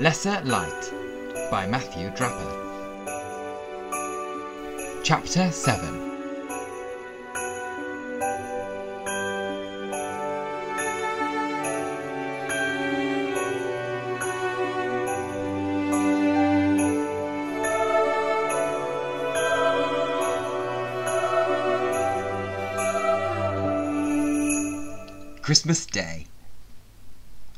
Lesser Light by Matthew Draper. Chapter 7 Christmas Day.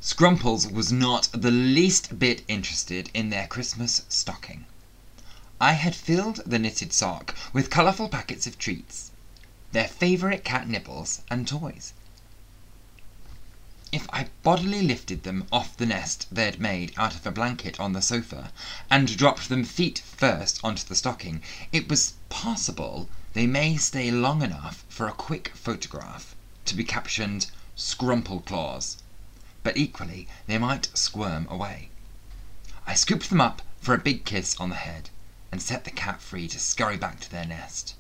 Scrumples was not the least bit interested in their Christmas stocking. I had filled the knitted sock with colourful packets of treats, their favourite cat nibbles and toys. If I bodily lifted them off the nest they'd made out of a blanket on the sofa, and dropped them feet first onto the stocking, it was possible they may stay long enough for a quick photograph to be captioned Scrumple Claws, but equally they might squirm away. I scooped them up for a big kiss on the head, and set the cat free to scurry back to their nest.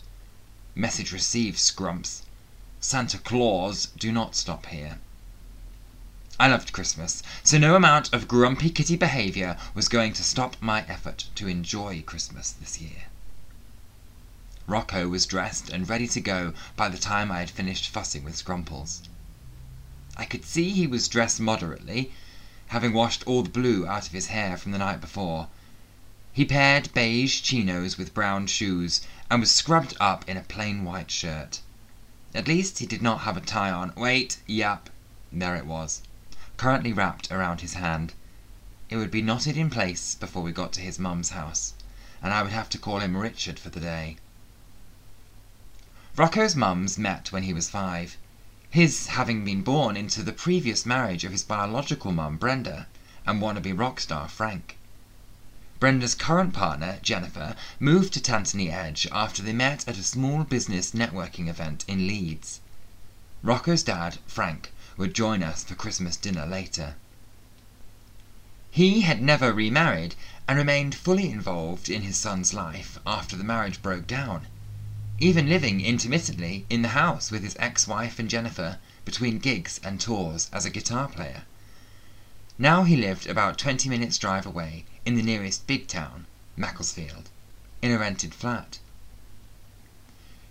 Message received, Scrumps. Santa Claus do not stop here. I loved Christmas, so no amount of grumpy kitty behaviour was going to stop my effort to enjoy Christmas this year. Rocco was dressed and ready to go by the time I had finished fussing with Scrumples. I could see he was dressed moderately, having washed all the blue out of his hair from the night before. He paired beige chinos with brown shoes, and was scrubbed up in a plain white shirt. At least he did not have a tie on. Wait, yep, there it was, currently wrapped around his hand. It would be knotted in place before we got to his mum's house, and I would have to call him Richard for the day. Rocco's mums met when he was five his having been born into the previous marriage of his biological mum, Brenda, and wannabe rock star, Frank. Brenda's current partner, Jennifer, moved to Tantony Edge after they met at a small business networking event in Leeds. Rocco's dad, Frank, would join us for Christmas dinner later. He had never remarried and remained fully involved in his son's life after the marriage broke down even living intermittently in the house with his ex-wife and Jennifer between gigs and tours as a guitar player. Now he lived about 20 minutes drive away in the nearest big town, Macclesfield, in a rented flat.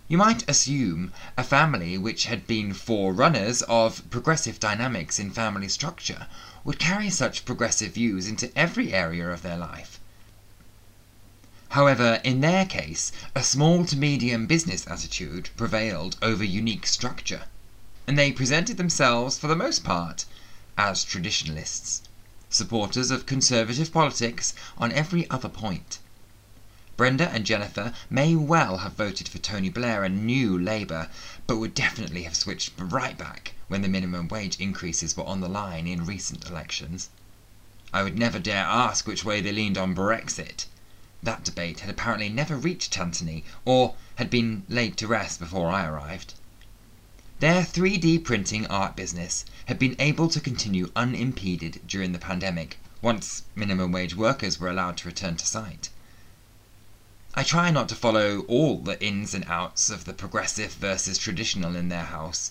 You might assume a family which had been forerunners of progressive dynamics in family structure would carry such progressive views into every area of their life, However, in their case, a small to medium business attitude prevailed over unique structure, and they presented themselves for the most part as traditionalists, supporters of conservative politics on every other point. Brenda and Jennifer may well have voted for Tony Blair and New Labour, but would definitely have switched right back when the minimum wage increases were on the line in recent elections. I would never dare ask which way they leaned on Brexit, that debate had apparently never reached Tantony, or had been laid to rest before I arrived. Their 3D printing art business had been able to continue unimpeded during the pandemic, once minimum wage workers were allowed to return to site. I try not to follow all the ins and outs of the progressive versus traditional in their house.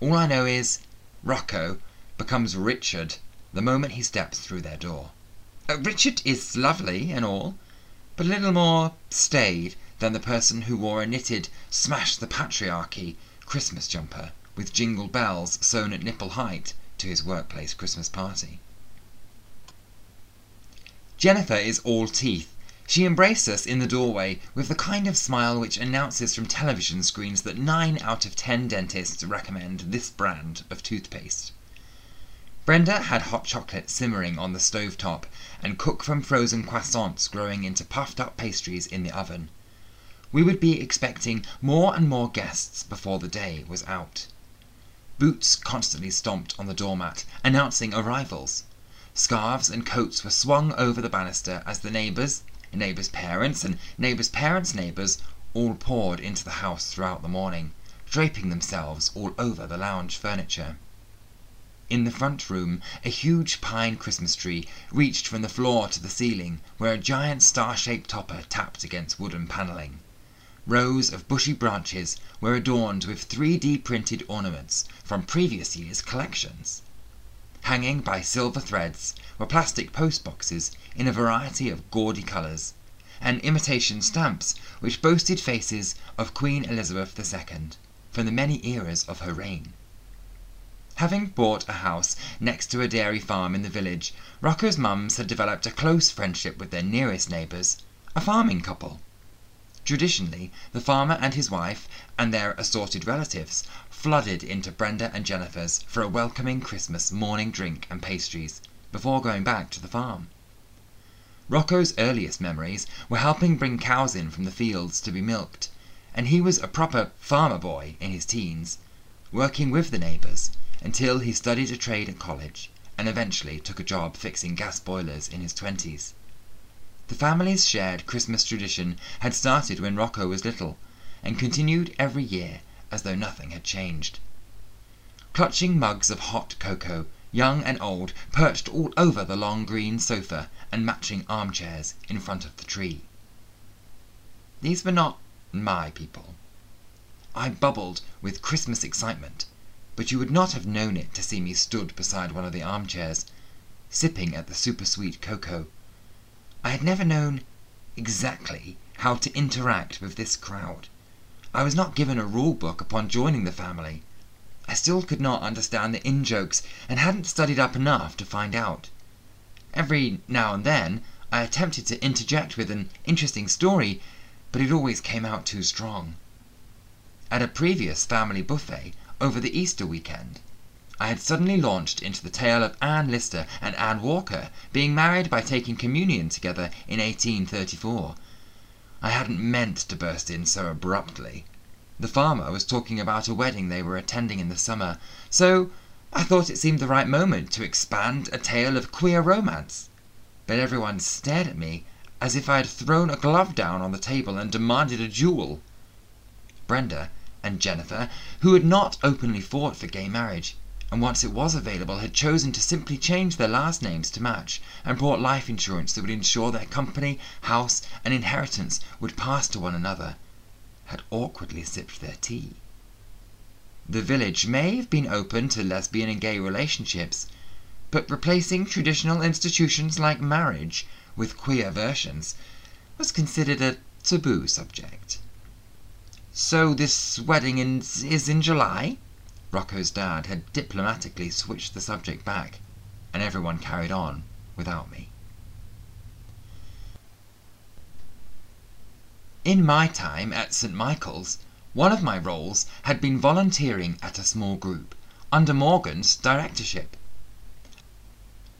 All I know is Rocco becomes Richard the moment he steps through their door. Uh, Richard is lovely and all, but a little more staid than the person who wore a knitted "Smash the Patriarchy" Christmas jumper with jingle bells sewn at nipple height to his workplace Christmas party. Jennifer is all teeth. She embraced us in the doorway with the kind of smile which announces from television screens that nine out of ten dentists recommend this brand of toothpaste. Brenda had hot chocolate simmering on the stove top, and cook from frozen croissants growing into puffed up pastries in the oven. We would be expecting more and more guests before the day was out. Boots constantly stomped on the doormat, announcing arrivals. Scarves and coats were swung over the banister as the neighbours, neighbours' parents, and neighbours' parents' neighbours all poured into the house throughout the morning, draping themselves all over the lounge furniture. In the front room a huge pine Christmas tree reached from the floor to the ceiling, where a giant star shaped topper tapped against wooden panelling. Rows of bushy branches were adorned with 3D printed ornaments from previous year's collections. hanging by silver threads, were plastic post boxes in a variety of gaudy colours, and imitation stamps which boasted faces of Queen Elizabeth II from the many eras of her reign. Having bought a house next to a dairy farm in the village, Rocco's mums had developed a close friendship with their nearest neighbours, a farming couple. Traditionally, the farmer and his wife and their assorted relatives flooded into Brenda and Jennifer's for a welcoming Christmas morning drink and pastries before going back to the farm. Rocco's earliest memories were helping bring cows in from the fields to be milked, and he was a proper farmer boy in his teens, working with the neighbours until he studied a trade at college and eventually took a job fixing gas boilers in his twenties. The family's shared Christmas tradition had started when Rocco was little and continued every year as though nothing had changed. Clutching mugs of hot cocoa, young and old perched all over the long green sofa and matching armchairs in front of the tree. These were not my people. I bubbled with Christmas excitement but you would not have known it to see me stood beside one of the armchairs, sipping at the super sweet cocoa. I had never known exactly how to interact with this crowd. I was not given a rule book upon joining the family. I still could not understand the in jokes and hadn't studied up enough to find out. Every now and then I attempted to interject with an interesting story, but it always came out too strong. At a previous family buffet over the Easter weekend. I had suddenly launched into the tale of Anne Lister and Anne Walker being married by taking communion together in 1834. I hadn't meant to burst in so abruptly. The farmer was talking about a wedding they were attending in the summer, so I thought it seemed the right moment to expand a tale of queer romance. But everyone stared at me as if I had thrown a glove down on the table and demanded a duel. Brenda and Jennifer, who had not openly fought for gay marriage, and once it was available had chosen to simply change their last names to match, and bought life insurance that would ensure their company, house, and inheritance would pass to one another, had awkwardly sipped their tea. The village may have been open to lesbian and gay relationships, but replacing traditional institutions like marriage with queer versions was considered a taboo subject. So this wedding is in July? Rocco's dad had diplomatically switched the subject back, and everyone carried on without me. In my time at St. Michael's, one of my roles had been volunteering at a small group, under Morgan's directorship.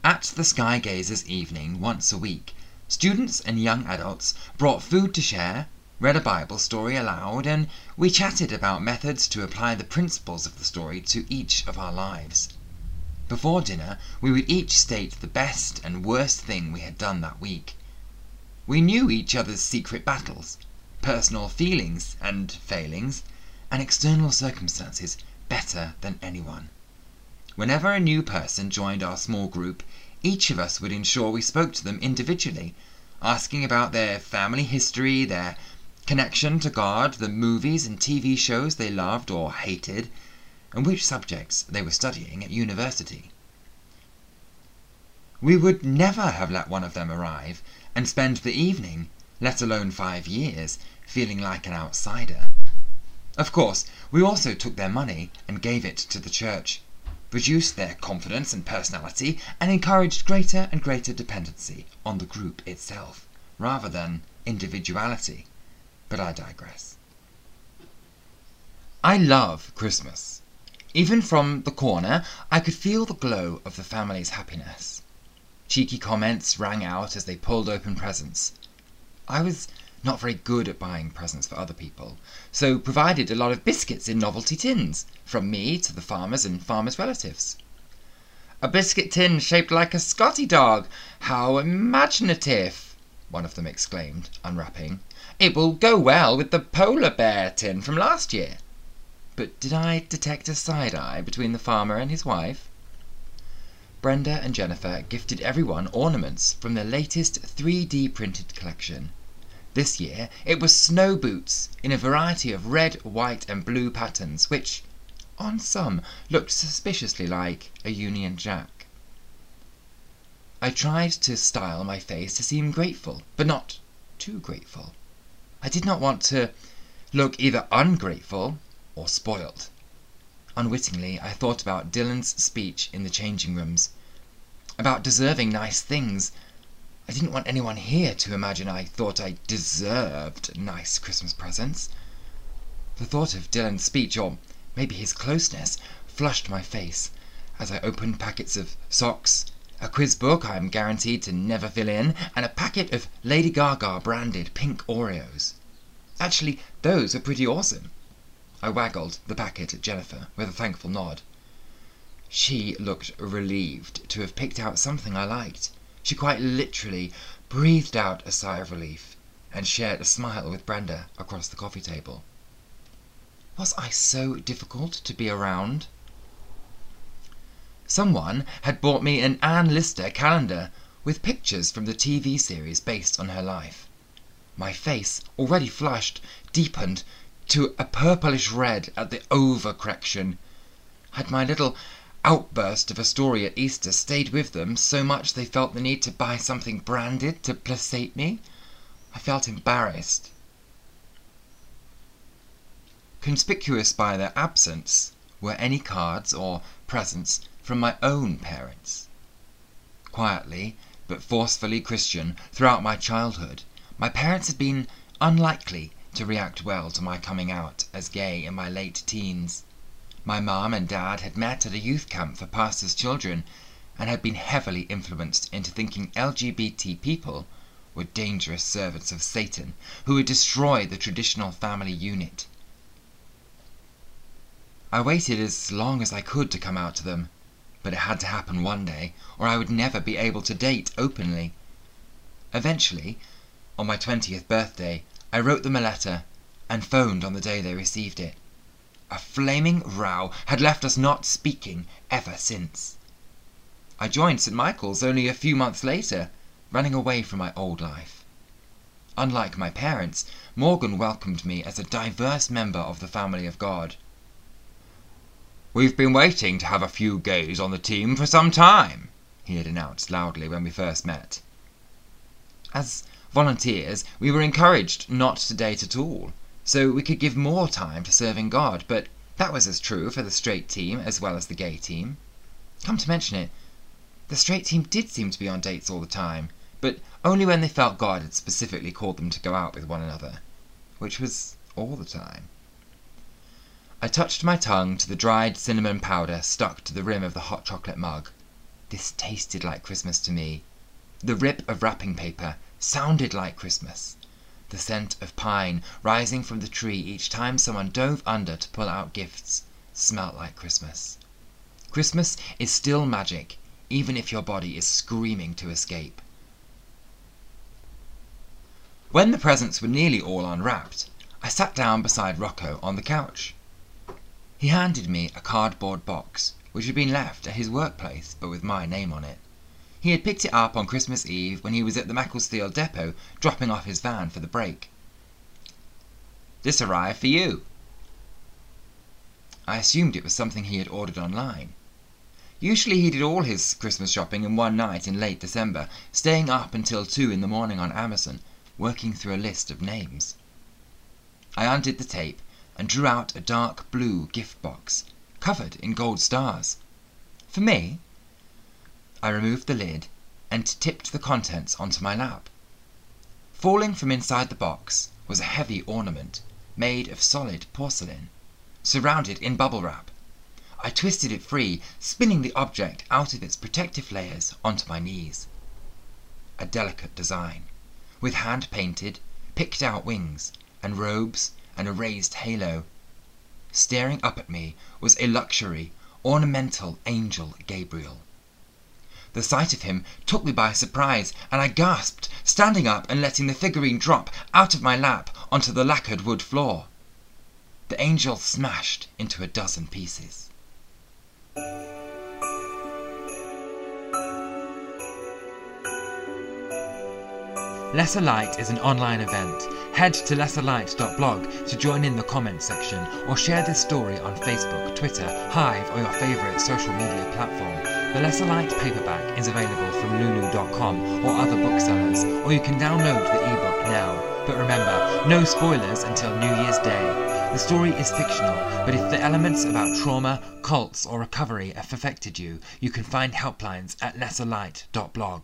At the Sky Gazers evening once a week, students and young adults brought food to share read a Bible story aloud, and we chatted about methods to apply the principles of the story to each of our lives. Before dinner, we would each state the best and worst thing we had done that week. We knew each other's secret battles, personal feelings and failings, and external circumstances better than anyone. Whenever a new person joined our small group, each of us would ensure we spoke to them individually, asking about their family history, their connection to God, the movies and TV shows they loved or hated, and which subjects they were studying at university. We would never have let one of them arrive and spend the evening, let alone five years, feeling like an outsider. Of course, we also took their money and gave it to the church, reduced their confidence and personality, and encouraged greater and greater dependency on the group itself, rather than individuality. But I digress. I love Christmas. Even from the corner, I could feel the glow of the family's happiness. Cheeky comments rang out as they pulled open presents. I was not very good at buying presents for other people, so provided a lot of biscuits in novelty tins, from me to the farmers and farmers' relatives. A biscuit tin shaped like a Scotty dog! How imaginative! One of them exclaimed, unwrapping. It will go well with the polar bear tin from last year. But did I detect a side eye between the farmer and his wife? Brenda and Jennifer gifted everyone ornaments from their latest 3D printed collection. This year it was snow boots in a variety of red, white, and blue patterns, which, on some, looked suspiciously like a Union Jack. I tried to style my face to seem grateful, but not too grateful. I did not want to look either ungrateful or spoiled. Unwittingly, I thought about Dylan's speech in the changing rooms, about deserving nice things. I didn't want anyone here to imagine I thought I deserved nice Christmas presents. The thought of Dylan's speech, or maybe his closeness, flushed my face as I opened packets of socks, a quiz book I am guaranteed to never fill in, and a packet of Lady Gaga branded pink Oreos. Actually, those are pretty awesome. I waggled the packet at Jennifer with a thankful nod. She looked relieved to have picked out something I liked. She quite literally breathed out a sigh of relief and shared a smile with Brenda across the coffee table. Was I so difficult to be around? Someone had bought me an Anne Lister calendar with pictures from the TV series based on her life. My face, already flushed, deepened to a purplish red at the overcorrection. Had my little outburst of a story at Easter stayed with them so much they felt the need to buy something branded to placate me? I felt embarrassed. Conspicuous by their absence were any cards or presents from my own parents. Quietly, but forcefully Christian throughout my childhood, my parents had been unlikely to react well to my coming out as gay in my late teens. My mom and dad had met at a youth camp for pastors' children and had been heavily influenced into thinking LGBT people were dangerous servants of Satan who would destroy the traditional family unit. I waited as long as I could to come out to them, but it had to happen one day, or I would never be able to date openly. Eventually, on my twentieth birthday, I wrote them a letter and phoned on the day they received it. A flaming row had left us not speaking ever since. I joined St. Michael's only a few months later, running away from my old life. Unlike my parents, Morgan welcomed me as a diverse member of the family of God. We've been waiting to have a few gays on the team for some time, he had announced loudly when we first met. As volunteers, we were encouraged not to date at all, so we could give more time to serving God, but that was as true for the straight team as well as the gay team. Come to mention it, the straight team did seem to be on dates all the time, but only when they felt God had specifically called them to go out with one another, which was all the time. I touched my tongue to the dried cinnamon powder stuck to the rim of the hot chocolate mug. This tasted like Christmas to me. The rip of wrapping paper sounded like Christmas. The scent of pine rising from the tree each time someone dove under to pull out gifts smelt like Christmas. Christmas is still magic, even if your body is screaming to escape. When the presents were nearly all unwrapped, I sat down beside Rocco on the couch. He handed me a cardboard box, which had been left at his workplace, but with my name on it. He had picked it up on Christmas Eve when he was at the Macclesfield depot dropping off his van for the break. This arrived for you. I assumed it was something he had ordered online. Usually he did all his Christmas shopping in one night in late December, staying up until two in the morning on Amazon, working through a list of names. I undid the tape and drew out a dark blue gift box, covered in gold stars. For me? I removed the lid and tipped the contents onto my lap. Falling from inside the box was a heavy ornament made of solid porcelain, surrounded in bubble wrap. I twisted it free, spinning the object out of its protective layers onto my knees. A delicate design, with hand painted, picked out wings and robes and a raised halo. Staring up at me was a luxury, ornamental angel Gabriel. The sight of him took me by surprise, and I gasped, standing up and letting the figurine drop out of my lap onto the lacquered wood floor. The angel smashed into a dozen pieces. Lesser Light is an online event. Head to lesserlight.blog to join in the comments section or share this story on Facebook, Twitter, Hive, or your favourite social media platform. The Lesser Light paperback is available from lulu.com or other booksellers, or you can download the ebook now. But remember, no spoilers until New Year's Day. The story is fictional, but if the elements about trauma, cults, or recovery have affected you, you can find helplines at lesserlight.blog.